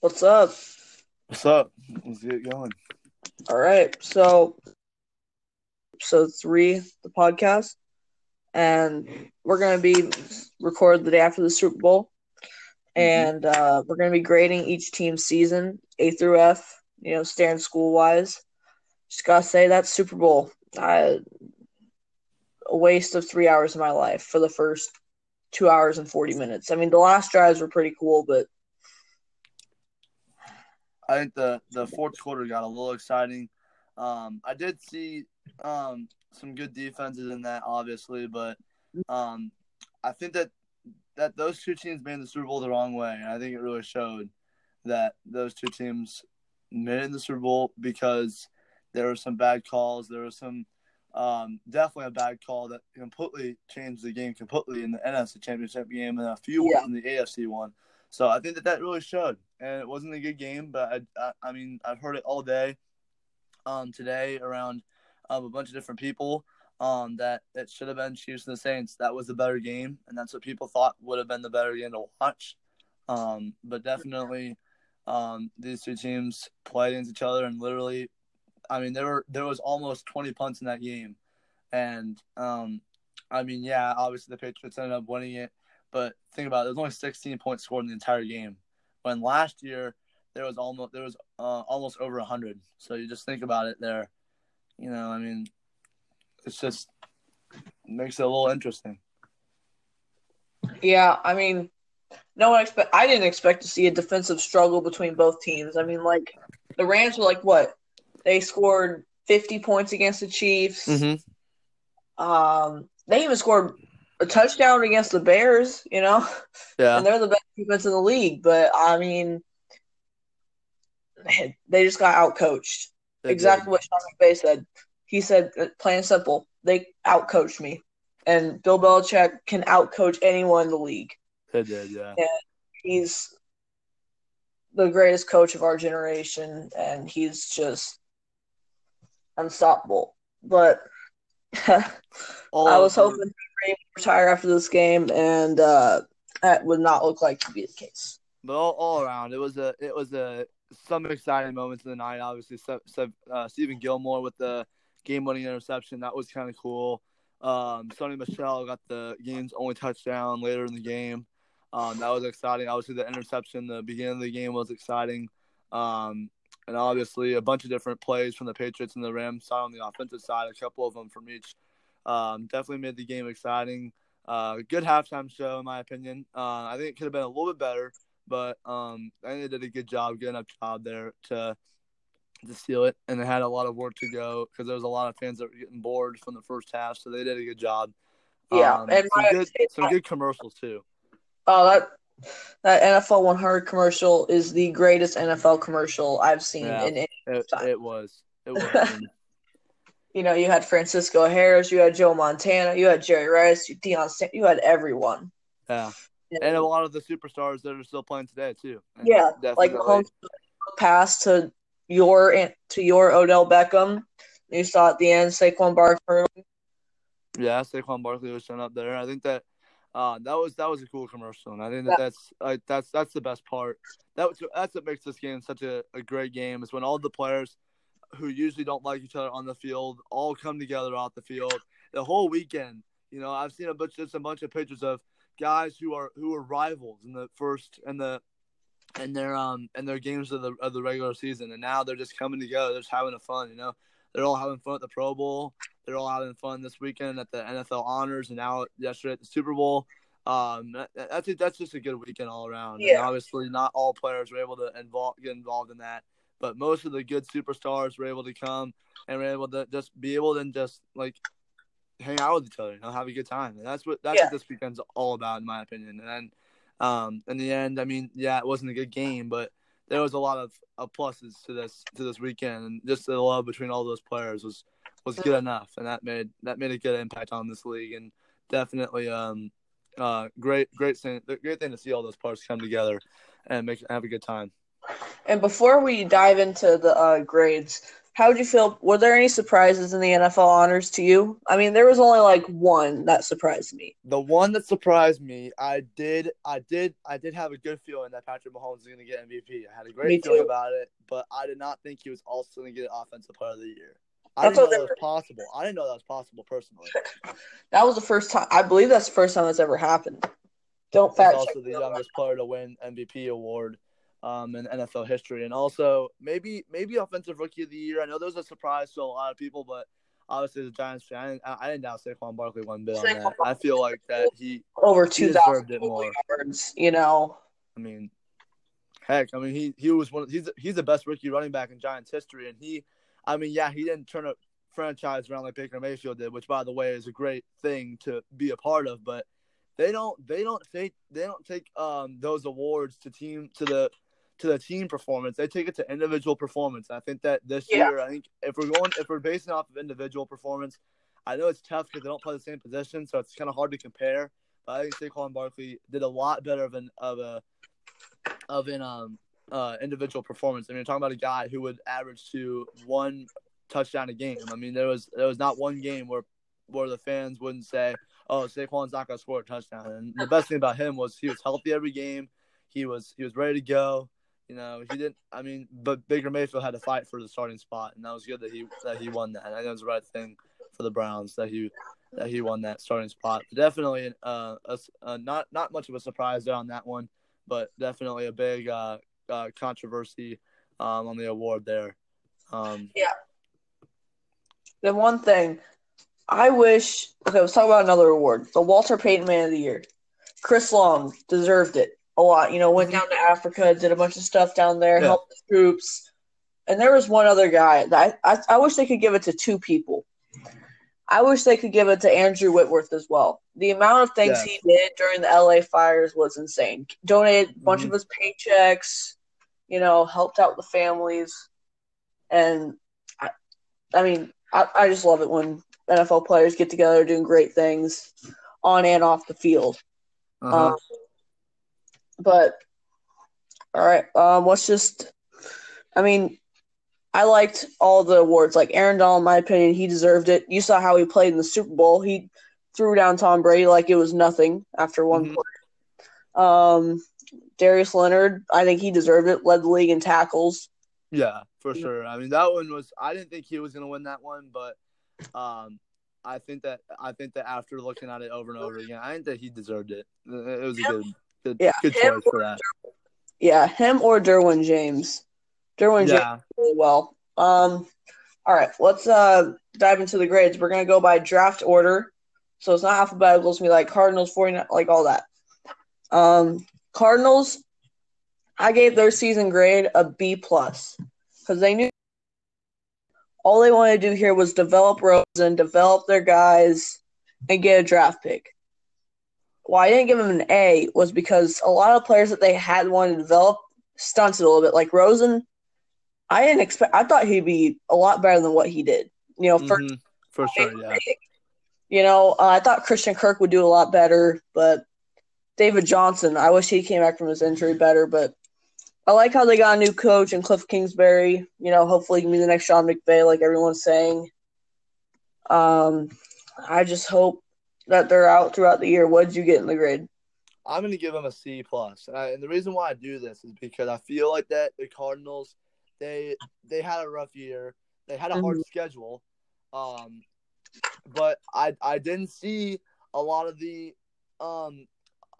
What's up? What's up? Let's get going. All right. So, episode three, the podcast, and we're going to be record the day after the Super Bowl, and uh, we're going to be grading each team's season, A through F. You know, staying school wise. Just gotta say that Super Bowl, I, a waste of three hours of my life for the first two hours and forty minutes. I mean, the last drives were pretty cool, but I think the the fourth quarter got a little exciting. Um, I did see um, some good defenses in that, obviously, but um, I think that that those two teams made the Super Bowl the wrong way, and I think it really showed that those two teams made it in the Super Bowl because there were some bad calls. There was some um, definitely a bad call that completely changed the game completely in the NFC Championship game and a few Yeah. in the AFC one. So I think that that really showed, and it wasn't a good game, but I, I, I mean, I've heard it all day, um, today around um, a bunch of different people, um, that it should have been Chiefs and the Saints. That was the better game, and that's what people thought would have been the better game to watch. Um, but definitely, um, these two teams played against each other, and literally, I mean, there were there was almost twenty punts in that game, and um, I mean, yeah, obviously the Patriots ended up winning it. But think about it, there was only 16 points scored in the entire game. When last year there was almost there was uh, almost over 100. So you just think about it there. You know, I mean, it's just makes it a little interesting. Yeah, I mean, no one expect. I didn't expect to see a defensive struggle between both teams. I mean, like the Rams were like what? They scored fifty points against the Chiefs. Mm-hmm. Um, they even scored a touchdown against the Bears. You know, Yeah. and they're the best defense in the league. But I mean, they just got outcoached. They exactly did. what Sean McVay said. He said, uh, plain and simple, they outcoached me. And Bill Belichick can outcoach anyone in the league. They did. Yeah. He's the greatest coach of our generation, and he's just unstoppable. But I was hoping retire after this game, and uh, that would not look like to be the case. but all, all around, it was a it was a some exciting moments in the night. Obviously, uh, Stephon Gilmore with the game-winning interception that was kind of cool. Um, Sony Michel got the game's only touchdown later in the game. Um, that was exciting. Obviously, the interception, the beginning of the game was exciting. Um, and obviously, a bunch of different plays from the Patriots and the Rams side on the offensive side, a couple of them from each. Um, definitely made the game exciting. Uh, good halftime show, in my opinion. Uh, I think it could have been a little bit better, but um, I think they did a good job, good enough job there to to seal it. And they had a lot of work to go because there was a lot of fans that were getting bored from the first half, so they did a good job. Yeah, Um, and some my- good, some good commercials too. Oh, that that NFL 100 commercial is the greatest NFL commercial I've seen Yeah. in any It, time. it was. It was. You know, you had Francisco Harris, you had Joe Montana, you had Jerry Rice, you Deion, you had everyone. yeah, and a lot of the superstars that are still playing today too. And yeah, like. Mahomes pass to your to your Odell Beckham. You saw at the end Saquon Barkley. Yeah, Saquon Barkley was showing up there. I think that uh, that was that was a cool commercial, and I think that that's like that's that's the best part. That was, that's what makes this game such a, a great game is when all the players who usually don't like each other on the field all come together off the field. The whole weekend, you know, I've seen a bunch just a bunch of pictures of guys who are who are rivals in the first and the and their um and their games of the of the regular season, and now they're just coming together, they're just having a fun, you know. They're all having fun at the Pro Bowl. They're all having fun this weekend at the NFL honors, and now yesterday at the Super Bowl. Um, that, that's that's just a good weekend all around. And Yeah. obviously, not all players were able to involve get involved in that, but most of the good superstars were able to come and were able to just be able to just like hang out with each other, you know, have a good time. And that's what that's Yeah. what this weekend's all about, in my opinion. And then, um, in the end, I mean, yeah, it wasn't a good game, but there was a lot of, of pluses to this to this weekend, and just the love between all those players was was good enough, and that made that made a good impact on this league, and definitely um uh great great thing great thing to see all those parts come together and make have a good time. And before we dive into the uh, grades, how would you feel? Were there any surprises in the NFL honors to you? I mean, there was only like one that surprised me. The one that surprised me, I did, I did, I did have a good feeling that Patrick Mahomes was going to get MVP. I had a great feeling about it, but I did not think he was also going to get Offensive Player of the Year. I that's didn't know that was possible. I didn't know that was possible personally. that was the first time. I believe that's the first time that's ever happened. Don't fact. Also, the youngest player to win MVP award um, in NFL history, and also maybe maybe offensive rookie of the year. I know there was a surprise to a lot of people, but obviously the Giants fan, I, I didn't doubt Saquon Barkley one bit on that. I feel like that he over two thousand yards. You know, I mean, heck, I mean he he was one. Of, he's he's the best rookie running back in Giants history, and he, I mean, yeah, he didn't turn a franchise around like Baker Mayfield did, which by the way is a great thing to be a part of, but. They don't. They don't take. They don't take um, those awards to team to the to the team performance. They take it to individual performance. I think that this yeah. year, I think if we're going, if we're basing off of individual performance, I know it's tough because they don't play the same position, so it's kind of hard to compare. But I think Saquon Barkley did a lot better of an of a of an um uh individual performance. I mean, you're talking about a guy who would average to one touchdown a game. I mean, there was there was not one game where where the fans wouldn't say, "Oh, Saquon's not to score a touchdown." And the best thing about him was he was healthy every game. He was he was ready to go. You know, he didn't. I mean, but Baker Mayfield had to fight for the starting spot, and that was good that he that he won that. I think it was the right thing for the Browns that he that he won that starting spot. Definitely, uh, a, uh, not not much of a surprise there on that one, but definitely a big uh, uh controversy um, on the award there. Um, yeah. The one thing I wish. Okay, let's talk about another award. The Walter Payton Man of the Year. Chris Long deserved it a lot. You know, went down to Africa, did a bunch of stuff down there, yeah. helped the troops. And there was one other guy that I, I, I wish they could give it to two people. I wish they could give it to Andrew Whitworth as well. The amount of things he did during the LA fires was insane. Donated a bunch mm-hmm. of his paychecks, you know, helped out the families. And I, I mean, I, I just love it when NFL players get together doing great things on and off the field. Uh-huh. Um, but all right, um, let's just. I mean, I liked all the awards. Like Aaron Donald, in my opinion, he deserved it. You saw how he played in the Super Bowl. He threw down Tom Brady like it was nothing after one mm-hmm. play. Um, Darius Leonard, I think he deserved it. Led the league in tackles. Yeah, for sure. I mean, that one was. I didn't think he was going to win that one, but um, I think that I think that after looking at it over and over again, I think that he deserved it. It was a good Good, yeah, good choice for that. Yeah, him or Derwin James. Derwin yeah. James really well. Um, all right, let's uh dive into the grades. We're gonna go by draft order, so it's not alphabetical. It's gonna be like Cardinals, 49, like all that. Um, Cardinals, I gave their season grade a B plus because they knew all they wanted to do here was develop Rosen, develop their guys, and get a draft pick why I didn't give him an A was because a lot of players that they had wanted to develop stunted a little bit. Like Rosen, I didn't expect. I thought he'd be a lot better than what he did. You know, mm-hmm. for sure, yeah. You know, uh, I thought Christian Kirk would do a lot better, but David Johnson, I wish he came back from his injury better. But I like how they got a new coach and Kliff Kingsbury. You know, hopefully he can be the next Sean McVay, like everyone's saying. Um, I just hope that they're out throughout the year. What did you get in the grade? I'm going to give them a C plus, and the reason why I do this is because I feel like that the Cardinals they they had a rough year, they had a hard mm-hmm. schedule, um, but I I didn't see a lot of the um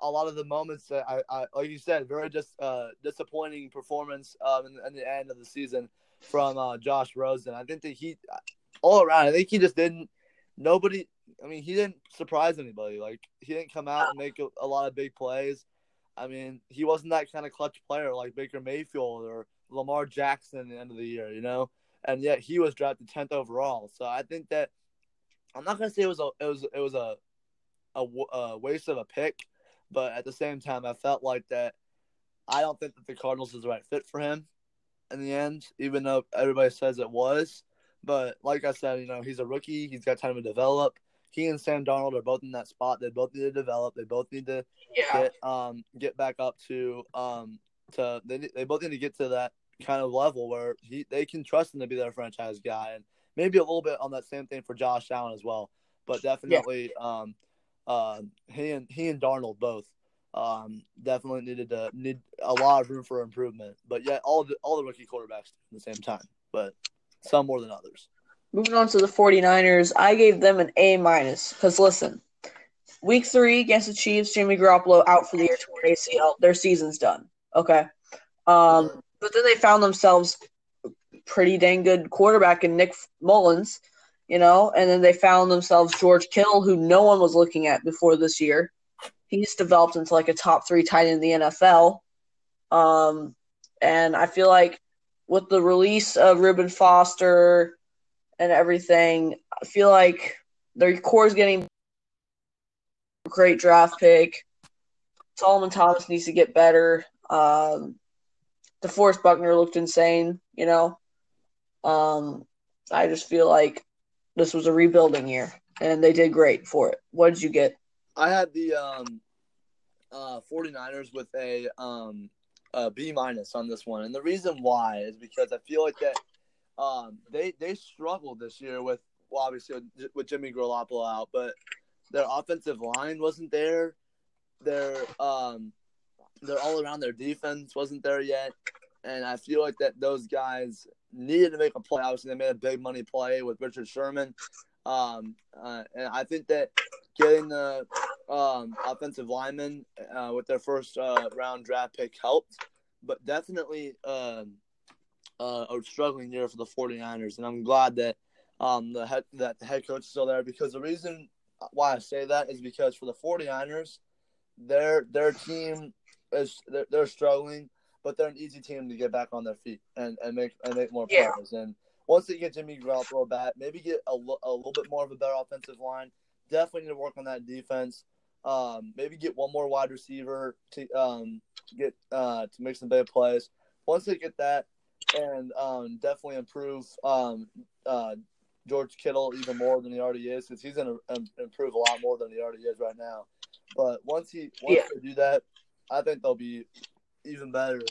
a lot of the moments that I, I like you said very just uh, disappointing performance um in, in, the end of the season from uh, Josh Rosen. I think that he all around I think he just didn't nobody I mean, he didn't surprise anybody. Like he didn't come out and make a, a, lot of big plays. I mean, he wasn't that kind of clutch player like Baker Mayfield or Lamar Jackson at the end of the year, you know. And yet he was drafted tenth overall. So I think that I'm not gonna say it was a it was it was a a, a waste of a pick, but at the same time, I felt like that. I don't think that the Cardinals is the right fit for him in the end, even though everybody says it was. But like I said, you know, he's a rookie. He's got time to develop he and Sam Darnold are both in that spot. They both need to develop. They both need to yeah. get um get back up to um to they they both need to get to that kind of level where he they can trust him to be their franchise guy, and maybe a little bit on that same thing for Josh Allen as well. But definitely, yeah. um, uh, he and he and Darnold both um, definitely needed to need a lot of room for improvement. But yet, all the all the rookie quarterbacks at the same time, but some more than others. Moving on to the 49ers, I gave them an A minus because listen, week three against the Chiefs, Jimmy Garoppolo out for the year torn ACL. Their season's done. Okay. Um, but then they found themselves pretty dang good quarterback in Nick Mullens, you know, and then they found themselves George Kittle, who no one was looking at before this year. He's developed into like a top three tight end in the NFL. Um, and I feel like with the release of Reuben Foster and everything, I feel like their core is getting great draft pick. Solomon Thomas needs to get better. Um, DeForest Buckner looked insane, you know. Um, I just feel like this was a rebuilding year, and they did great for it. What did you get? I had the um, uh, 49ers with a um, a B minus on this one, and the reason why is because I feel like that um, they they struggled this year with well, obviously with, Jimmy Garoppolo out, but their offensive line wasn't there. Their um, their all around their defense wasn't there yet, and I feel like that those guys needed to make a play. Obviously, they made a big money play with Richard Sherman, um, uh, and I think that getting the um, offensive lineman uh, with their first uh, round draft pick helped, but definitely um, uh, a struggling year for the 49ers, and I'm glad that um, the head that the head coach is still there because the reason why I say that is because for the 49ers, their their team is they're, they're struggling, but they're an easy team to get back on their feet and, and make and make more yeah. progress. And once they get Jimmy Garoppolo back, maybe get a, a little bit more of a better offensive line. Definitely need to work on that defense. Um, maybe get one more wide receiver to um, get uh, to make some big plays. Once they get that, and um, definitely improve um, uh, George Kittle even more than he already is because he's going to um, improve a lot more than he already is right now. But once he once yeah. they do that, I think they'll be even better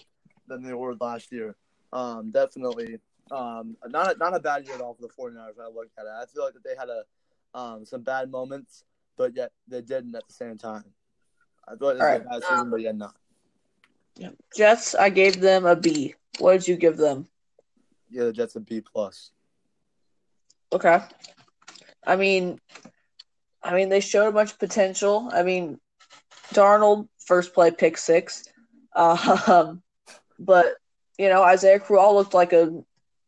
than they were last year. Um, definitely, um, not a, not a bad year at all for the 49ers. I look at it, I feel like that they had a um, some bad moments, but yet they didn't at the same time. I feel like this a bad season, but yet not. Yeah. Jets, I gave them a B. What did you give them? Yeah, the Jets a B plus. Okay. I mean, I mean they showed much potential. I mean, Darnold first play pick six, um, but you know Isaiah Crowell looked like a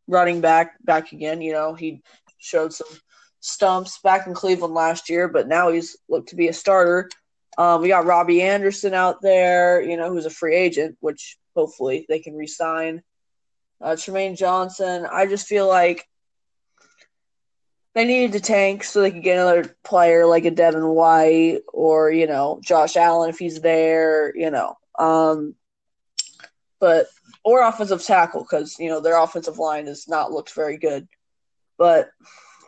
running back back again. You know he showed some stumps back in Cleveland last year, but now he's looked to be a starter. Um, we got Robbie Anderson out there, you know, who's a free agent, which hopefully they can resign. Uh, Trumaine Johnson. I just feel like they needed to tank so they could get another player like a Devin White or you know Josh Allen if he's there, you know. Um, but or offensive tackle because you know their offensive line has not looked very good. But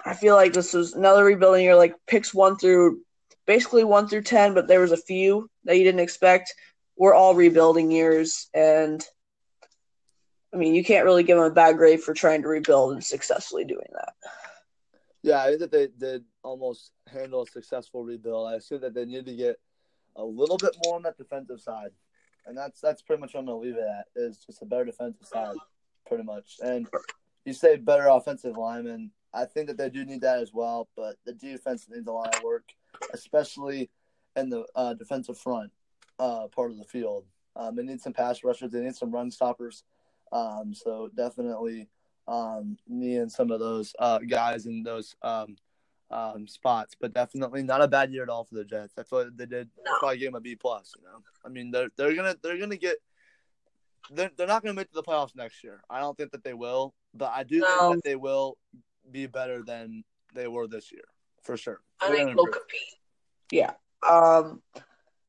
I feel like this was another rebuilding year, like picks one through basically one through ten, but there was a few that you didn't expect. We're all rebuilding years, and I mean you can't really give them a bad grade for trying to rebuild and successfully doing that. Yeah, I think that they did almost handle a successful rebuild. I assume that they need to get a little bit more on that defensive side, and that's that's pretty much what I'm gonna leave it at. Is just a better defensive side, pretty much. And you say better offensive lineman. I think that they do need that as well, but the defense needs a lot of work, especially in the uh, defensive front uh, part of the field. Um, they need some pass rushers. They need some run stoppers. Um, so definitely um, me and some of those uh, guys in those um, um, spots, but definitely not a bad year at all for the Jets. I feel like they did probably give them a B plus. You know, I mean they're they're gonna they're gonna get they're they're not gonna make the playoffs next year. I don't think that they will, but I do no. think that they will be better than they were this year for sure. I think they'll compete. Yeah. Um,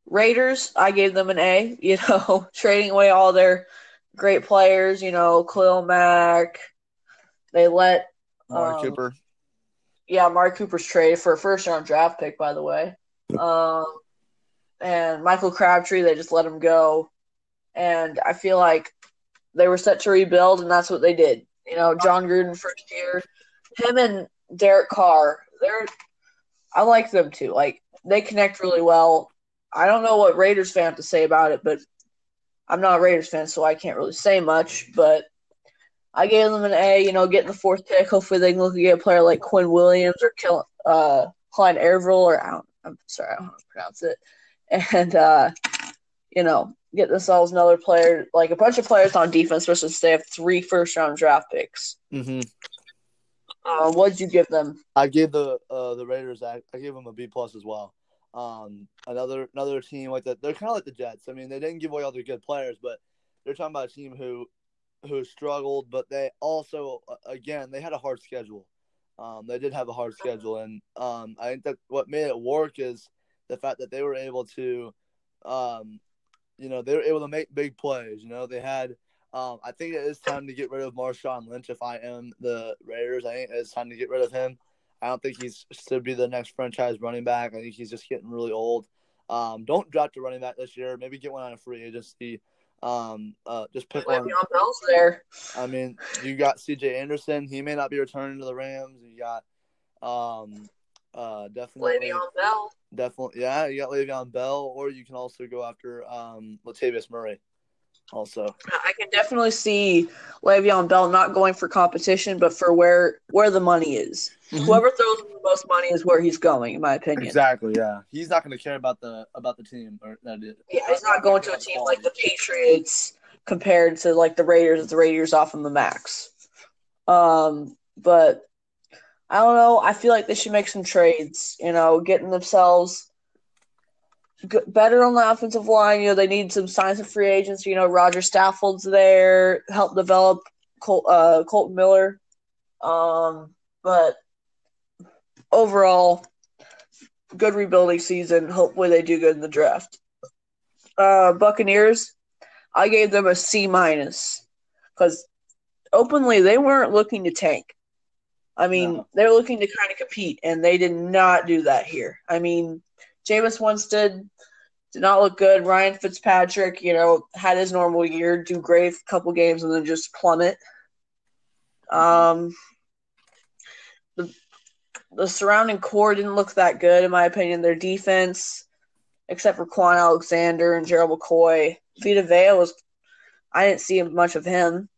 Raiders, I gave them an A. You know, trading away all their great players. You know, Khalil Mack, they let Mark um, Cooper. Yeah, Mark Cooper's trade for a first round draft pick, by the way. Um, and Michael Crabtree, they just let him go. And I feel like they were set to rebuild, and that's what they did. You know, Jon Gruden first year, him and Derek Carr, they're I like them too. Like they connect really well. I don't know what Raiders fan have to say about it, but I'm not a Raiders fan, so I can't really say much. But I gave them an A. You know, getting the fourth pick. Hopefully, they can look at a player like Quinn Williams or Kill, uh, Clyde Avril, or I don't, I'm sorry, I don't know how to pronounce it. And uh, you know, get themselves another player, like a bunch of players on defense, especially since they have three first round draft picks. Mm-hmm. Uh, what did you give them? I gave the uh, the Raiders. I, I gave them a B plus as well. Um, another another team like that. They're kind of like the Jets. I mean, they didn't give away all their good players, but they're talking about a team who who struggled, but they also again they had a hard schedule. Um, they did have a hard schedule, and um, I think that what made it work is the fact that they were able to, um, you know, they were able to make big plays. You know, they had um, I think it is time to get rid of Marshawn Lynch. If I am the Raiders, I think it's time to get rid of him. I don't think he's to be the next franchise running back. I think he's just getting really old. Um, don't draft a running back this year. Maybe get one on a free agency. Um, uh, just pick one. Bell's there. I mean, you got C.J. Anderson. He may not be returning to the Rams. You got, um, uh, definitely Le'Veon Bell. Definitely, yeah. You got Le'Veon Bell, or you can also go after um Latavius Murray also. I can definitely see Le'Veon Bell not going for competition, but for where where the money is. Mm-hmm. Whoever throws the most money is where he's going, in my opinion. Exactly. Yeah, he's not going to care about the about the team or that. Yeah, he's not going to a team like the Patriots compared to like the Raiders. The Raiders off of the max. Um, but I don't know. I feel like they should make some trades. You know, getting themselves better on the offensive line. You know, they need some signs of free agents. You know, Rodger Saffold's there, help develop Col- uh, Kolton Miller. Um, but overall, good rebuilding season. Hopefully, they do good in the draft. Uh, Buccaneers, I gave them a C minus because openly they weren't looking to tank. I mean, no. they're looking to kind of compete, and they did not do that here. I mean, Jameis Winston did not look good. Ryan Fitzpatrick, you know, had his normal year, do great a couple games, and then just plummet. Um, the the surrounding core didn't look that good, in my opinion. Their defense, except for Kwon Alexander and Gerald McCoy, Vita Vea was. I didn't see much of him.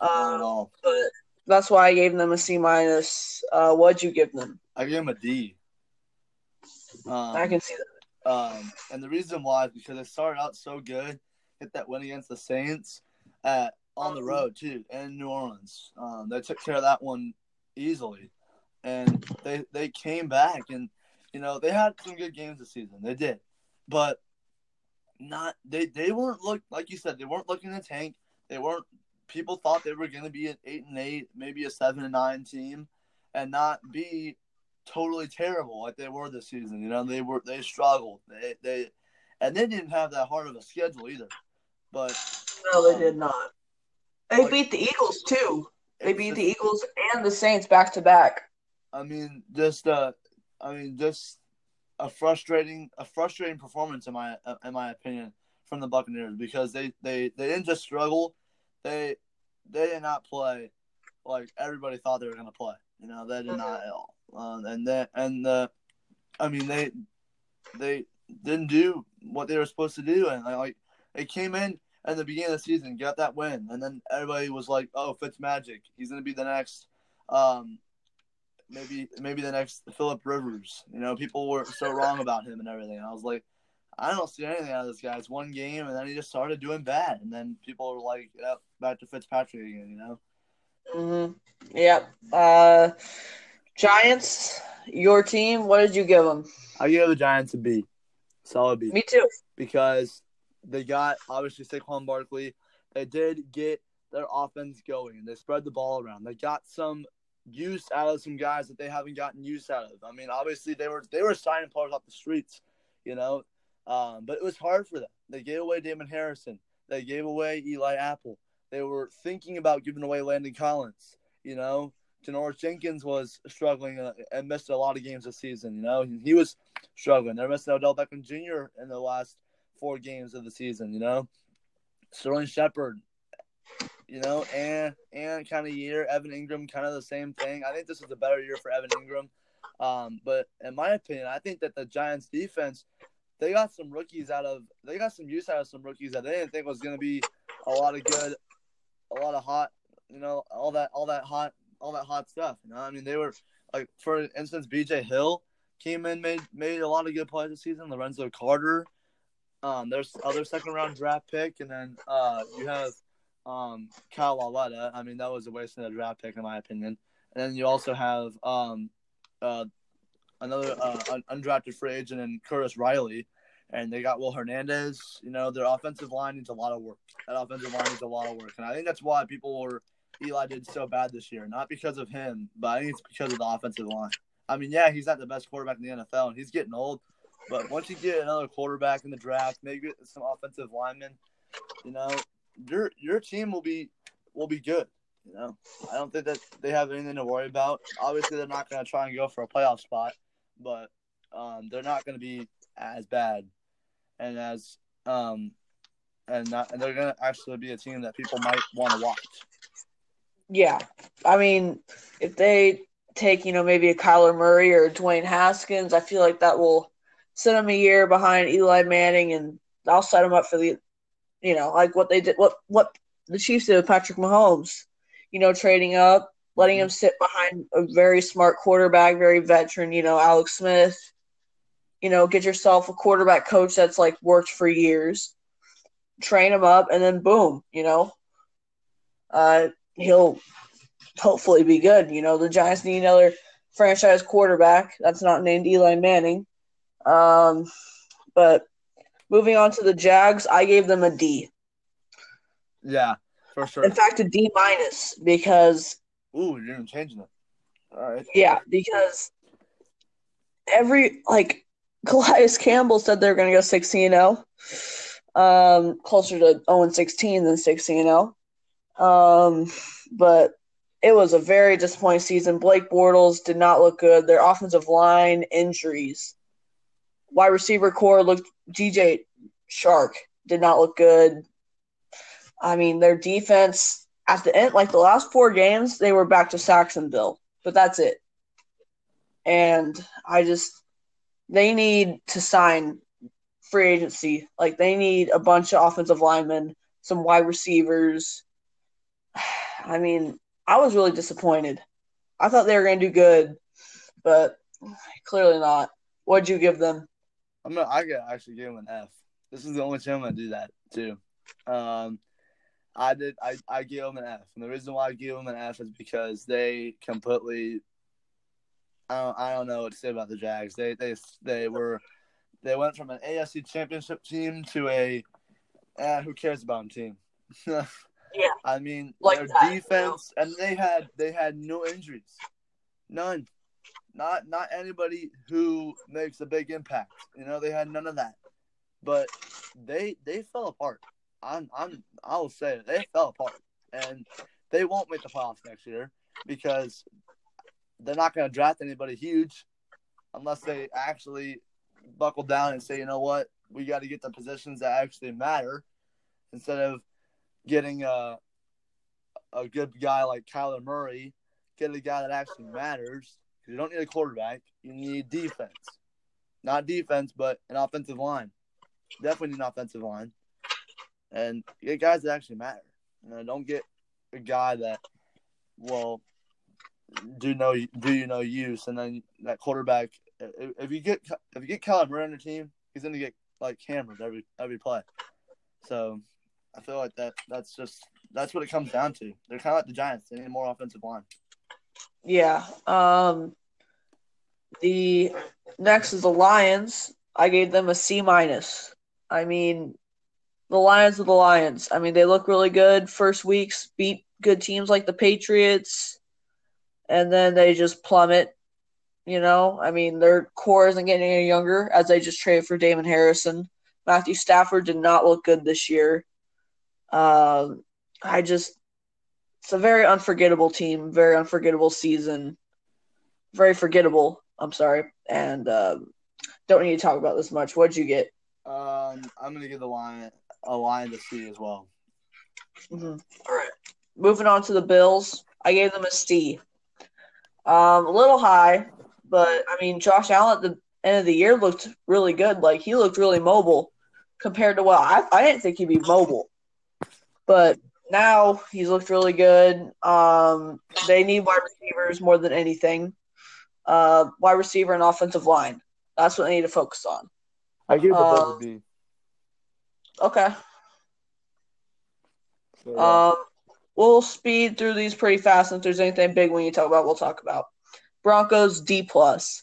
Um, but that's why I gave them a C minus. Uh, what'd you give them? I gave them a D. Um, I can see that. Um, and the reason why is because they started out so good, hit that win against the Saints at on the road too, in New Orleans. Um, they took care of that one easily, and they they came back and you know they had some good games this season. They did, but not they they weren't look like you said they weren't looking to tank. They weren't. People thought they were going to be an eight and eight, maybe a seven and nine team, and not be totally terrible like they were this season. You know, they were they struggled. They they and they didn't have that hard of a schedule either. But no, they um, did not. They like, beat the Eagles too. They beat the Eagles and the Saints back to back. I mean, just uh, I mean, just a frustrating a frustrating performance in my in my opinion from the Buccaneers because they they they didn't just struggle. They they did not play like everybody thought they were going to play. You know, they did mm-hmm. not at all. Uh, and that and the, I mean they they didn't do what they were supposed to do, and like they came in at the beginning of the season, got that win, and then everybody was like, "Oh, Fitz Magic, he's gonna be the next." Um, maybe maybe the next Philip Rivers. You know, people were so wrong about him and everything. I was like, I don't see anything out of this guy. It's one game, and then he just started doing bad, and then people were like, "Yep, back to Fitzpatrick again." You know. Mm-hmm. Yep. Uh, Giants, your team. What did you give them? I gave the Giants a B, solid B. Me too. Because they got obviously Saquon Barkley. They did get their offense going, they spread the ball around. They got some use out of some guys that they haven't gotten use out of. I mean, obviously they were they were signing players off the streets, you know, um, but it was hard for them. They gave away Damon Harrison. They gave away Eli Apple. They were thinking about giving away Landon Collins. You know, Janoris Jenkins was struggling uh, and missed a lot of games this season. You know, he was struggling. They're missing Odell Beckham Jr. in the last four games of the season. You know, Sterling Shepard you know, and and kind of year. Evan Engram, kind of the same thing. I think this is a better year for Evan Engram. Um, but in my opinion, I think that the Giants defense, they got some rookies out of, they got some use out of some rookies that they didn't think was going to be a lot of good, a lot of hot, you know, all that, all that hot, all that hot stuff. You know, I mean, they were like, for instance, B.J. Hill came in, made made a lot of good plays this season. Lorenzo Carter, um, there's other second round draft pick, and then uh, you have um, Kyle Lauletta. I mean, that was a waste of a draft pick in my opinion. And then you also have um, uh, another uh, undrafted free agent in Curtis Riley, and they got Will Hernandez. You know, their offensive line needs a lot of work. That offensive line needs a lot of work, and I think that's why people were Eli did so bad this year. Not because of him, but I think it's because of the offensive line. I mean, yeah, he's not the best quarterback in the NFL, and he's getting old. But once you get another quarterback in the draft, maybe some offensive linemen, you know, your your team will be will be good. You know, I don't think that they have anything to worry about. Obviously, they're not going to try and go for a playoff spot, but um, they're not going to be as bad and as um, and not, and they're going to actually be a team that people might want to watch. Yeah, I mean, if they take you know maybe a Kyler Murray or Dwayne Haskins, I feel like that will set them a year behind Eli Manning, and I'll set them up for the, you know, like what they did, what what the Chiefs did with Patrick Mahomes, you know, trading up, letting him sit behind a very smart quarterback, very veteran, you know, Alex Smith. You know, get yourself a quarterback coach that's like worked for years, train him up, and then boom, you know, uh, he'll hopefully be good. You know, the Giants need another franchise quarterback that's not named Eli Manning. Um, but moving on to the Jags, I gave them a D. Yeah, for sure. In fact, a D minus because. Ooh, you're even changing it. All right. Yeah, because every like Calais Campbell said they were going to go 16 0. Um, closer to 0 16 than 16 0. Um, but it was a very disappointing season. Blake Bortles did not look good. Their offensive line injuries wide receiver core looked DJ Chark did not look good. I mean, their defense at the end, like the last four games, they were back to Sacksonville, but that's it. And I just, they need to sign free agency. Like they need a bunch of offensive linemen, some wide receivers. I mean, I was really disappointed. I thought they were going to do good, but clearly not. What'd you give them? I'm gonna I could actually give them an F. This is the only time I do that too. Um, I did I I give them an F, and the reason why I give them an F is because they completely. I don't, I don't know what to say about the Jags. They they they were they went from an AFC Championship team to a eh, who cares about them team. yeah, I mean like their that, defense, you know? and they had they had no injuries, none. Not not anybody who makes a big impact. You know, they had none of that. But they they fell apart. I'm I'm I will say it, they fell apart. And they won't make the playoffs next year because they're not going to draft anybody huge unless they actually buckle down and say, you know what, we got to get the positions that actually matter instead of getting a a good guy like Kyler Murray, get a guy that actually matters you don't need a quarterback. You need defense. Not defense, but an offensive line. Definitely need an offensive line. And get guys that actually matter. Know, don't get a guy that, well, do no do you no use, and then that quarterback. If, if you get if you get Kyler Murray on your team, he's going to get like hammered every every play. So I feel like that that's just that's what it comes down to. They're kind of like the Giants. They need more offensive line. Yeah. Um, the next is the Lions. I gave them a C minus. I mean, the Lions are the Lions. I mean, they look really good. First weeks beat good teams like the Patriots, and then they just plummet. You know, I mean, their core isn't getting any younger as they just traded for Damon Harrison. Matthew Stafford did not look good this year. Um, I just it's a very unforgettable team, very unforgettable season, very forgettable. I'm sorry, and um, don't need to talk about this much. What'd you get? Um, I'm gonna give the line a line to see as well. Mm-hmm. All right. moving on to the Bills, I gave them a C. Um, a little high, but I mean, Josh Allen at the end of the year looked really good. Like he looked really mobile compared to what I, I didn't think he'd be mobile, but now he's looked really good. Um, they need wide receivers more than anything. Uh, wide receiver and offensive line. That's what they need to focus on. I give the a B. Okay. So, yeah. Um, we'll speed through these pretty fast. If there's anything big we need to talk about, we'll talk about. Broncos D plus.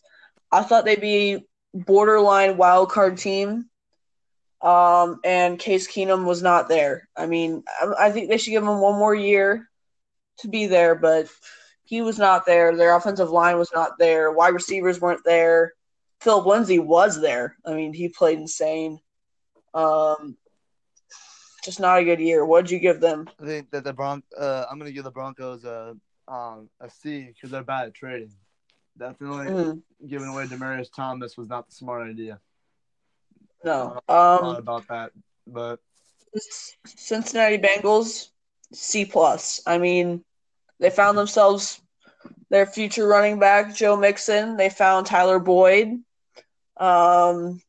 I thought they'd be borderline wild card team. Um, and Case Keenum was not there. I mean, I, I think they should give him one more year to be there, but he was not there. Their offensive line was not there. Wide receivers weren't there. Phillip Lindsay was there. I mean, he played insane. Um, just not a good year. What'd you give them? I think that the Bron- uh, I'm gonna give the Broncos a um a C because they're bad at trading. Definitely Mhm. giving away Demaryius Thomas was not the smart idea. No. Thought Um, about that, but Cincinnati Bengals C plus. I mean, they found themselves their future running back Joe Mixon. They found Tyler Boyd. Um,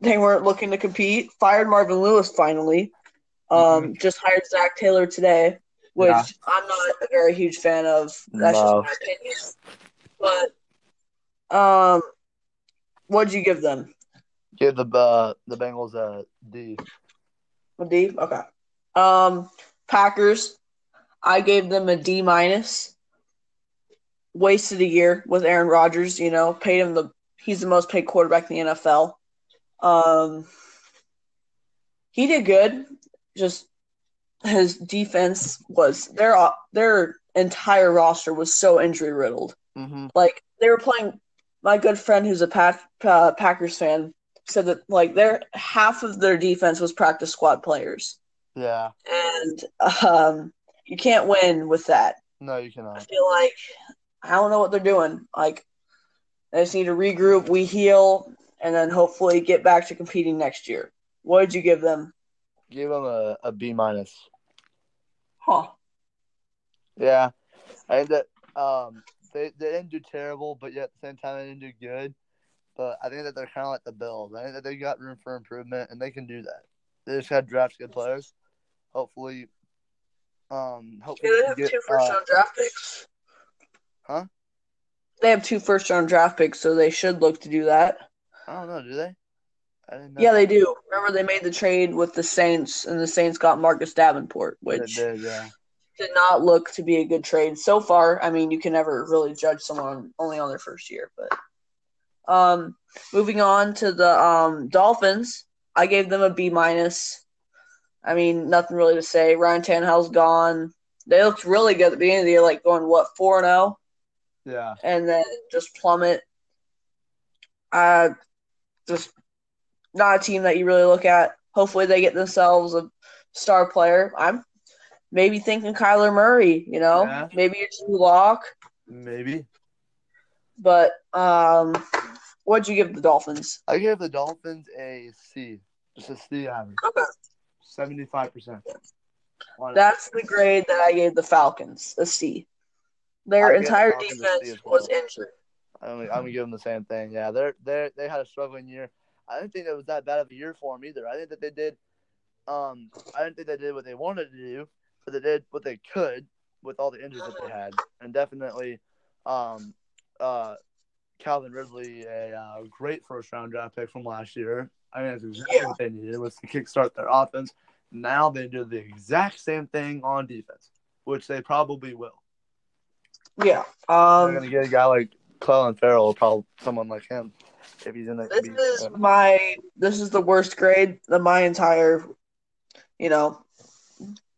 they weren't looking to compete. Fired Marvin Lewis finally. Um, just hired Zac Taylor today, which Yeah. I'm not a very huge fan of. That's No. just my opinion. But um, what'd you give them? Give the uh, the Bengals a D. A D? Okay. Um, Packers, I gave them a D minus. Wasted a year with Aaron Rodgers. You know, paid him the he's the most paid quarterback in the NFL. Um, he did good. Just his defense was their their entire roster was so injury riddled. Mm-hmm. Like they were playing. My good friend, who's a Pack, uh, Packers fan, said that like their half of their defense was practice squad players Yeah. and um, you can't win with that. No, you cannot. I feel like I don't know what they're doing. Like they just need to regroup, we heal, and then hopefully get back to competing next year. What did you give them? Give them a, a B minus. Huh? Yeah, I think that um they they didn't do terrible, but yet at the same time they didn't do good. But I think that they're kind of like the Bills. I think that they got room for improvement, and they can do that. They just had draft good players. Hopefully, um, hopefully Yeah, they have get, two first uh, round draft picks. Huh? They have two first round draft picks, so they should look to do that. I don't know. Do they? I didn't know. Yeah, they do. Remember, they made the trade with the Saints, and the Saints got Marcus Davenport, which did. Yeah. did not look to be a good trade so far. I mean, you can never really judge someone only on their first year, but um, moving on to the um Dolphins, I gave them a B minus. I mean, nothing really to say. Ryan Tannehill's gone. They looked really good at the beginning of the year, like going what four and zero, Yeah. and then just plummet. Uh, just not a team that you really look at. Hopefully, they get themselves a star player. I'm maybe thinking Kyler Murray. You know, Yeah. maybe it's Drew Lock. Maybe. But um, what'd you give the Dolphins? I gave the Dolphins a C. Just a C average. Okay, Seventy-five percent. that's the grade that I gave the Falcons, a C. Their I the entire C defense well. was injured. I'm, I'm gonna give them the same thing. Yeah, they're they they had a struggling year. I didn't think it was that bad of a year for them either. I think that they did. Um, I didn't think they did what they wanted to do, but they did what they could with all the injuries that they had, and definitely, um, uh, Calvin Ridley, a uh, great first round draft pick from last year. I mean, that's exactly Yeah. what they needed was to kickstart their offense. Now they do the exact same thing on defense, which they probably will. Yeah. They're Um, gonna get a guy like Clelin Ferrell, probably someone like him, if he's in the. this is my this is the worst grade of my entire, you know,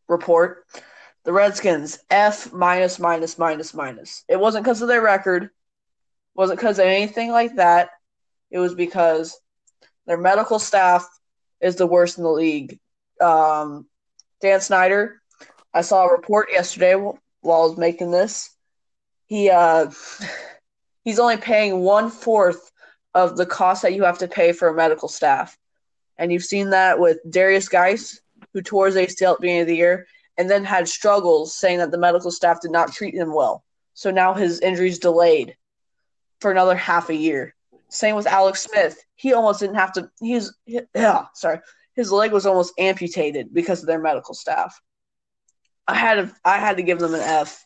report. The Redskins F minus minus minus minus. It wasn't because of their record. Wasn't because of anything like that. It was because their medical staff is the worst in the league. Um, Dan Snyder, I saw a report yesterday while I was making this. He uh, he's only paying one fourth of the cost that you have to pay for a medical staff. And you've seen that with Derrius Guice, who tore his ACL at the beginning of the year, and then had struggles saying that the medical staff did not treat him well. So now his injury's delayed for another half a year. Same with Alex Smith. He almost didn't have to. He's yeah, sorry. His leg was almost amputated because of their medical staff. I had to, I had to give them an F.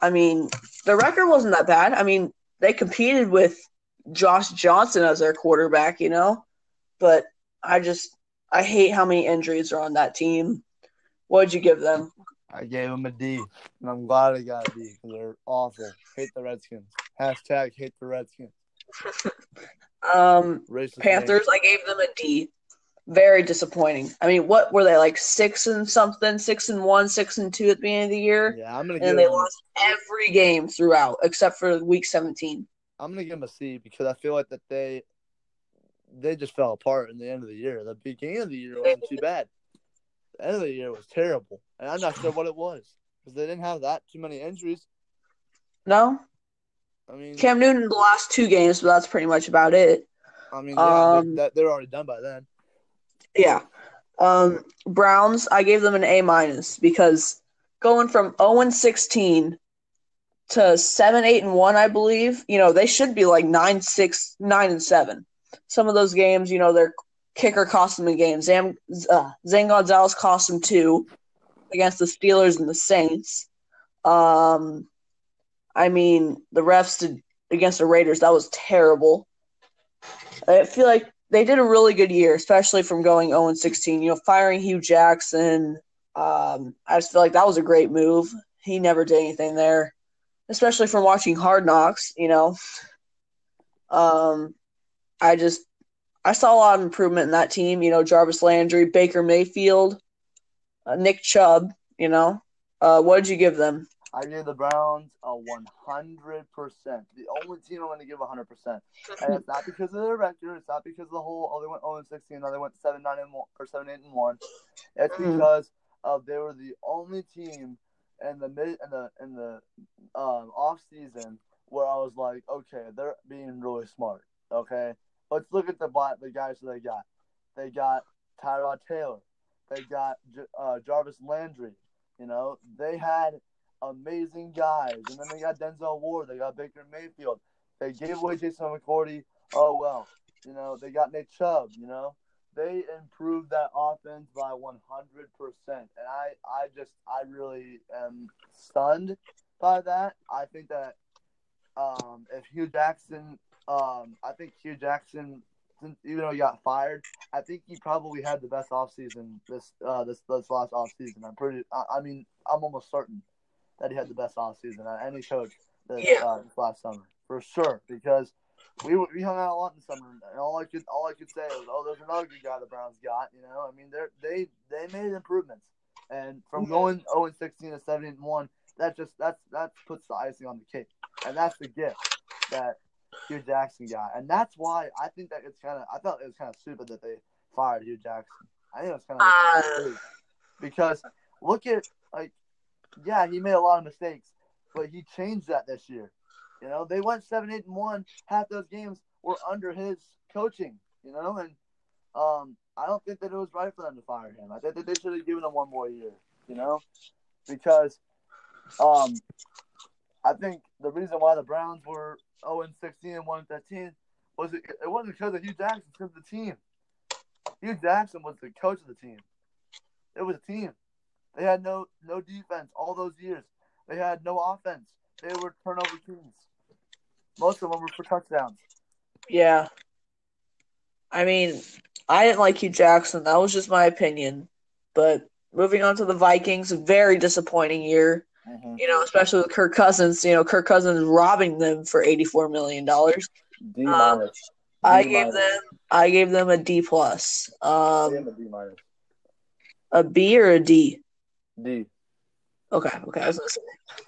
I mean, the record wasn't that bad. I mean, they competed with Josh Johnson as their quarterback, you know, but I just I hate how many injuries are on that team. What'd you give them? I gave them a D, and I'm glad I got a D because they're awful. Hate the Redskins. Hashtag hate the Redskins. um, Panthers, I gave them a D. Very disappointing. I mean, what were they like six and something, six and one, six and two at the beginning of the year? Yeah, I'm gonna. And they them, lost every game throughout except for week 17. I'm gonna give them a C because I feel like that they they just fell apart in the end of the year. The beginning of the year wasn't too bad. The end of the year was terrible, and I'm not sure what it was because they didn't have that too many injuries. No, I mean Cam Newton the last two games, but that's pretty much about it. I mean, yeah, um, they, they're already done by then. Yeah. Um, Browns, I gave them an A minus because going from 0 and 16 to 7, 8, and 1, I believe, you know, they should be like 9, 6, 9, and 7. Some of those games, you know, their kicker cost them a game. Zam, uh, Zane Gonzalez cost them two against the Steelers and the Saints. Um, I mean, the refs did against the Raiders. That was terrible. I feel like they did a really good year, especially from going 0 16. You know, firing Hue Jackson. Um, I just feel like that was a great move. He never did anything there, especially from watching Hard Knocks. You know, um, I just I saw a lot of improvement in that team. You know, Jarvis Landry, Baker Mayfield, uh, Nick Chubb. You know, uh, what did you give them? I gave the Browns a 100%. The only team I'm going to give 100%. And it's not because of their record. It's not because of the whole, oh, they went 0 16, now they went 7 9 and 1, or 7 8 and 1. It's mm. because of they were the only team in the mid in the in the um, off season where I was like, okay, they're being really smart. Okay, let's look at the the guys that they got. They got Tyrod Taylor. They got uh, Jarvis Landry. You know, they had amazing guys. And then they got Denzel Ward. They got Baker Mayfield. They gave away Jason McCourty. Oh, well. You know, they got Nick Chubb, you know. They improved that offense by 100%. And I, I just, I really am stunned by that. I think that um, if Hue Jackson, um, I think Hue Jackson since, even though he got fired, I think he probably had the best offseason this uh this this last offseason. I'm pretty I, I mean, I'm almost certain that he had the best offseason on any coach this, yeah. uh, this last summer for sure because we we hung out a lot in the summer and all I could all I could say was oh there's another good guy the Browns got you know? I mean they they they made improvements and from going 0 and 16 to 7 and 1 that just that's that puts the icing on the cake and that's the gift that Hue Jackson got and that's why I think that it's kind of I thought it was kind of stupid that they fired Hue Jackson. I think it was kind of uh... because look at like yeah, he made a lot of mistakes, but he changed that this year. You know, they went seven, eight, and one. Half those games were under his coaching. You know, and um, I don't think that it was right for them to fire him. I think that they should have given him one more year. You know, because um, I think the reason why the Browns were 0 and 16 and 1 and 13 was it, it wasn't because of Hue Jackson, because of the team. Hue Jackson was the coach of the team. It was a team. They had no no defense all those years. They had no offense. They were turnover teams. Most of them were for touchdowns. Yeah. I mean, I didn't like Hue Jackson. That was just my opinion. But moving on to the Vikings, very disappointing year. Mm-hmm. You know, especially with Kirk Cousins. You know, Kirk Cousins robbing them for eighty-four million dollars. D minus. Um, I gave them. I gave them a D plus. Um, a D minus. A B or a D? D. Okay, okay. I was gonna say.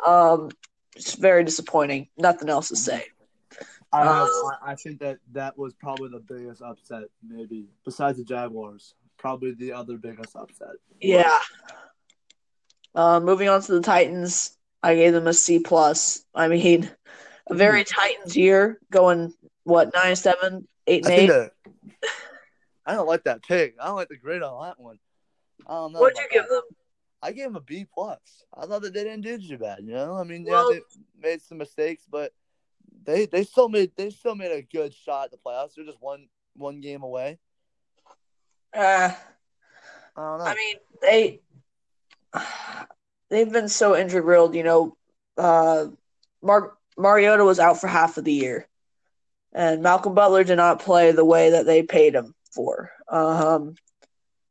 Um, it's very disappointing. Nothing else to say. I, uh, I think that that was probably the biggest upset, maybe besides the Jaguars. Probably the other biggest upset. Yeah. Uh, moving on to the Titans, I gave them a C plus. I mean, a very mm-hmm. Titans year, going what nine, seven, eight, and I eight. That, I don't like that pick. I don't like the grade on that one. I don't know. What'd you give that. them? I gave them a B plus. I thought that they didn't do too bad. You know, I mean, Well- yeah, they made some mistakes, but they they still made they still made a good shot at the playoffs. They're just one one game away. Uh, I don't know. I mean, they they've been so injured riddled. You know, uh, Mar- Mariota was out for half of the year, and Malcolm Butler did not play the way that they paid him for. Um,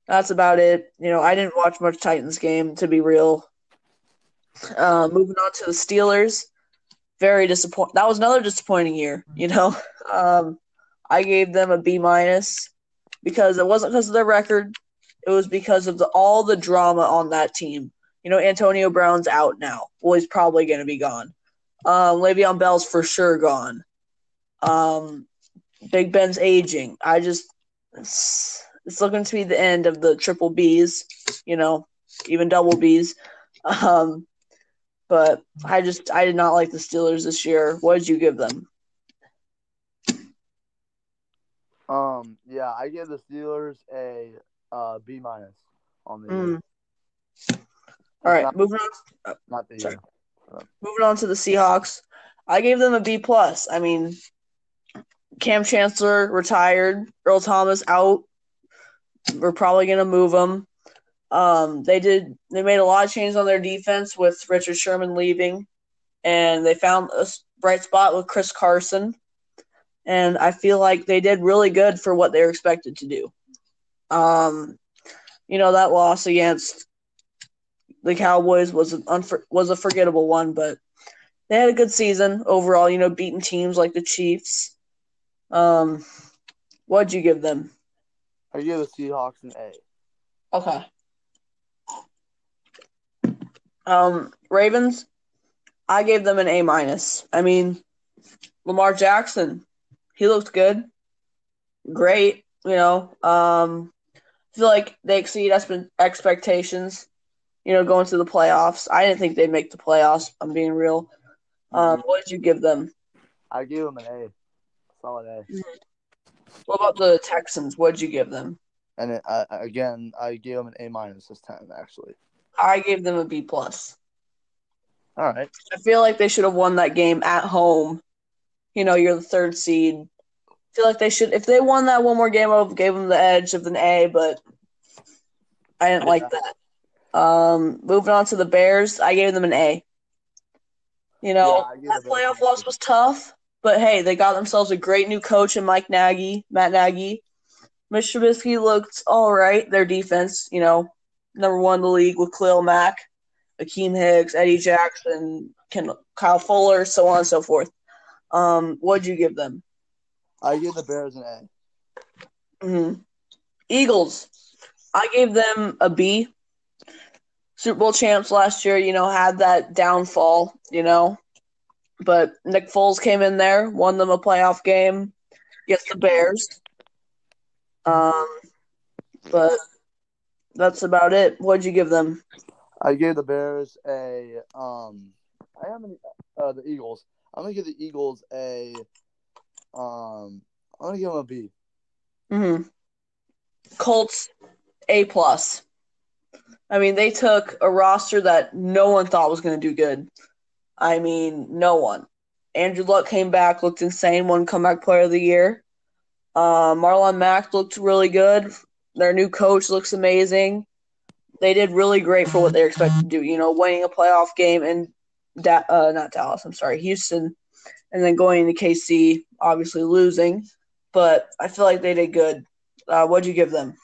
that's about it. You know, I didn't watch much Titans game to be real. Uh, moving on to the Steelers, very disappointing. That was another disappointing year. You know, um, I gave them a B minus because it wasn't because of their record. It was because of the all the drama on that team. You know, Antonio Brown's out now. Well, he's probably going to be gone. Um, Le'Veon Bell's for sure gone. Um, Big Ben's aging. I just it's, looking to be the end of the triple Bs. You know, even double Bs. Um, but I just I did not like the Steelers this year. What did you give them? um, yeah, I gave the Steelers a uh, B minus on the year. Mm. All right, Not, moving on. not the Sorry. year. moving on to the Seahawks, I gave them a B plus. I mean, Kam Chancellor retired, Earl Thomas out. We're probably gonna move him. Um, they did. They made a lot of changes on their defense with Richard Sherman leaving, and they found a bright spot with Chris Carson. And I feel like they did really good for what they were expected to do. Um, you know that loss against the Cowboys was an unfor- was a forgettable one, but they had a good season overall. You know, beating teams like the Chiefs. Um, what'd you give them? I gave the Seahawks an A. Okay. Um, Ravens, I gave them an A minus. I mean, Lamar Jackson, he looked good, great. You know, um, I feel like they exceed expe- expectations. You know, going to the playoffs. I didn't think they'd make the playoffs. I'm being real. Um, what did you give them? I gave them an A, solid A. What about the Texans? What'd you give them? And it, I, again, I gave them an A minus this time, actually. I gave them a B plus. All right. I feel like they should have won that game at home. You know, you're the third seed. I feel like they should. If they won that one more game, I would have gave them the edge of an A, but I didn't like that. Um, moving on to the Bears, I gave them an A. You know, Yeah, that playoff loss was tough, but hey, they got themselves a great new coach in Mike Nagy, Matt Nagy. Mitch Trubisky looked all right. Their defense, you know, number one in the league with Khalil Mack, Akiem Hicks, Eddie Jackson, Ken, Kyle Fuller, so on and so forth. Um, what'd you give them? I gave the Bears an A. hmm Eagles, I gave them a B. Super Bowl champs last year, you know, had that downfall, you know, but Nick Foles came in there, won them a playoff game against the Bears. Um, but that's about it. What'd you give them? I gave the Bears a um. I have uh the Eagles. I'm gonna give the Eagles a um. I'm gonna give them a B. Mm-hmm. Colts, A plus. I mean, they took a roster that no one thought was going to do good. I mean, no one. Andrew Luck came back, looked insane, won comeback player of the year. Uh, Marlon Mack looked really good. Their new coach looks amazing. They did really great for what they expected to do. You know, winning a playoff game and da- uh, not Dallas. I'm sorry, Houston, and then going to KC, obviously losing. But I feel like they did good. Uh, what'd you give them?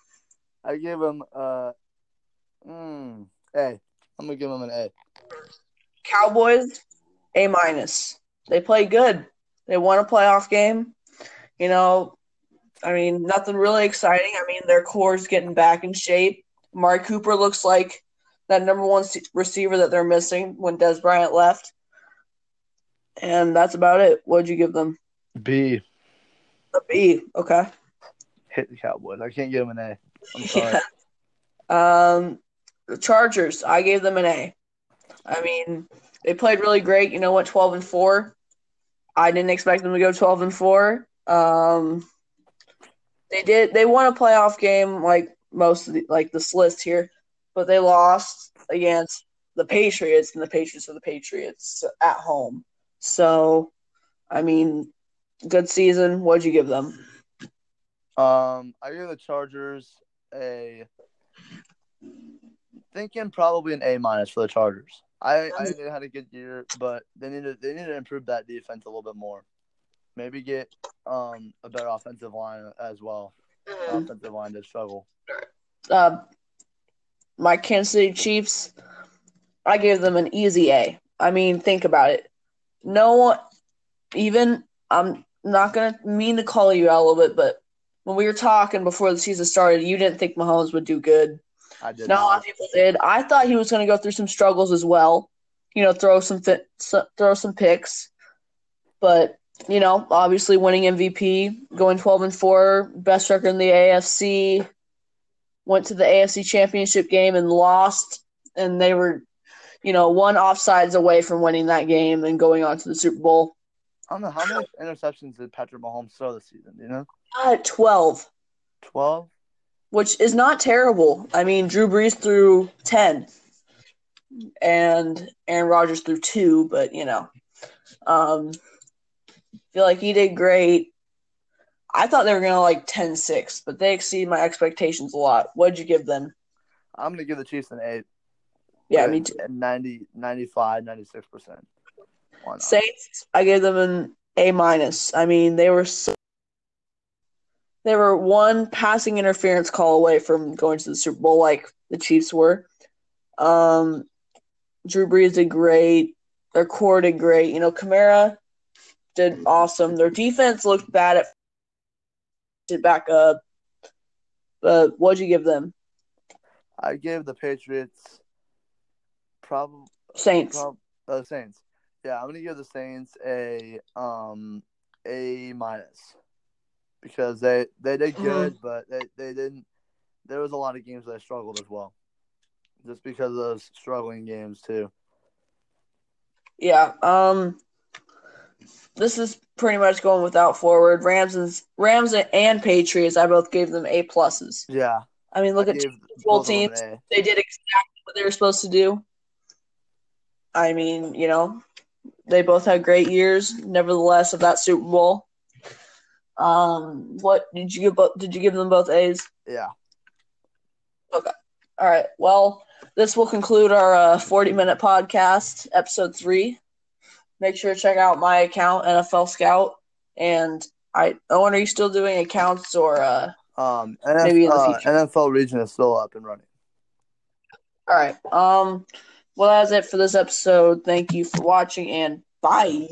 I give them uh. Mm, a. I'm gonna give them an A. Cowboys, A minus. They play good. They won a playoff game. You know, I mean, nothing really exciting. I mean, their core's getting back in shape. Amari Cooper looks like that number one receiver that they're missing when Dez Bryant left. And that's about it. What'd you give them? B. A B. Okay. Hit the Cowboys. I can't give them an A. I'm sorry. Um, the Chargers, I gave them an A. I mean, they played really great. You know, what? twelve and four. I didn't expect them to go twelve and four. Um, they did. They won a playoff game like most of the like this list here, but they lost. against the Patriots, and the Patriots are the Patriots at home. So, I mean, good season. What'd you give them? Um, I give the Chargers a thinking probably an A minus for the Chargers. I I think they had a good year, but they need to they need to improve that defense a little bit more. Maybe get um a better offensive line as well. Mm-hmm. Offensive line did struggle. Uh, my Kansas City Chiefs, I gave them an easy A. I mean, think about it. No one, even I'm not gonna mean to call you out a little bit, but when we were talking before the season started, you didn't think Mahomes would do good. I did. Not a lot of people did. I thought he was going to go through some struggles as well. You know, throw some throw some picks, but you know, obviously winning MVP, going twelve and four, best record in the AFC. Went to the AFC Championship game and lost, and they were, you know, one offsides away from winning that game and going on to the Super Bowl. I don't know how many interceptions did Patrick Mahomes throw this season. You know? Uh, twelve. Twelve which is not terrible. I mean, Drew Brees threw 10 and Aaron Rodgers threw two, but you know, um, feel like he did great. I thought they were going to like 10 6, but they exceed my expectations a lot. What'd you give them? I'm going to give the Chiefs an 8. Yeah, me too. 90, 95, 96%. Saints, I gave them an A minus. I mean, they were so they were one passing interference call away from going to the Super Bowl, like the Chiefs were. Um, Drew Brees did great. Their core did great. You know, Kamara did awesome. Their defense looked bad at did back up. But what'd you give them? I gave the Patriots probably Saints. Prob- uh, Saints. Yeah, I'm gonna give the Saints a um a minus because they they did mm-hmm. good, mm-hmm. but they, they didn't. There was a lot of games that struggled as well, just because of those struggling games too. Yeah. Um. This is pretty much going without forward. Rams and Rams and Patriots. I both gave them A pluses. Yeah. I mean, look I at both teams. They did exactly what they were supposed to do. I mean, you know, they both had great years. Nevertheless, of that Super Bowl, um, what did you give? Did you give them both A's? Yeah. Okay. All right. Well, this will conclude our uh, 40 minute podcast, episode three. Make sure to check out my account, NFL Scout. And I, Owen, are you still doing accounts or uh, um, NF, maybe in the future? Uh, NFL region is still up and running. All right. Um. Well, that's it for this episode. Thank you for watching, and bye.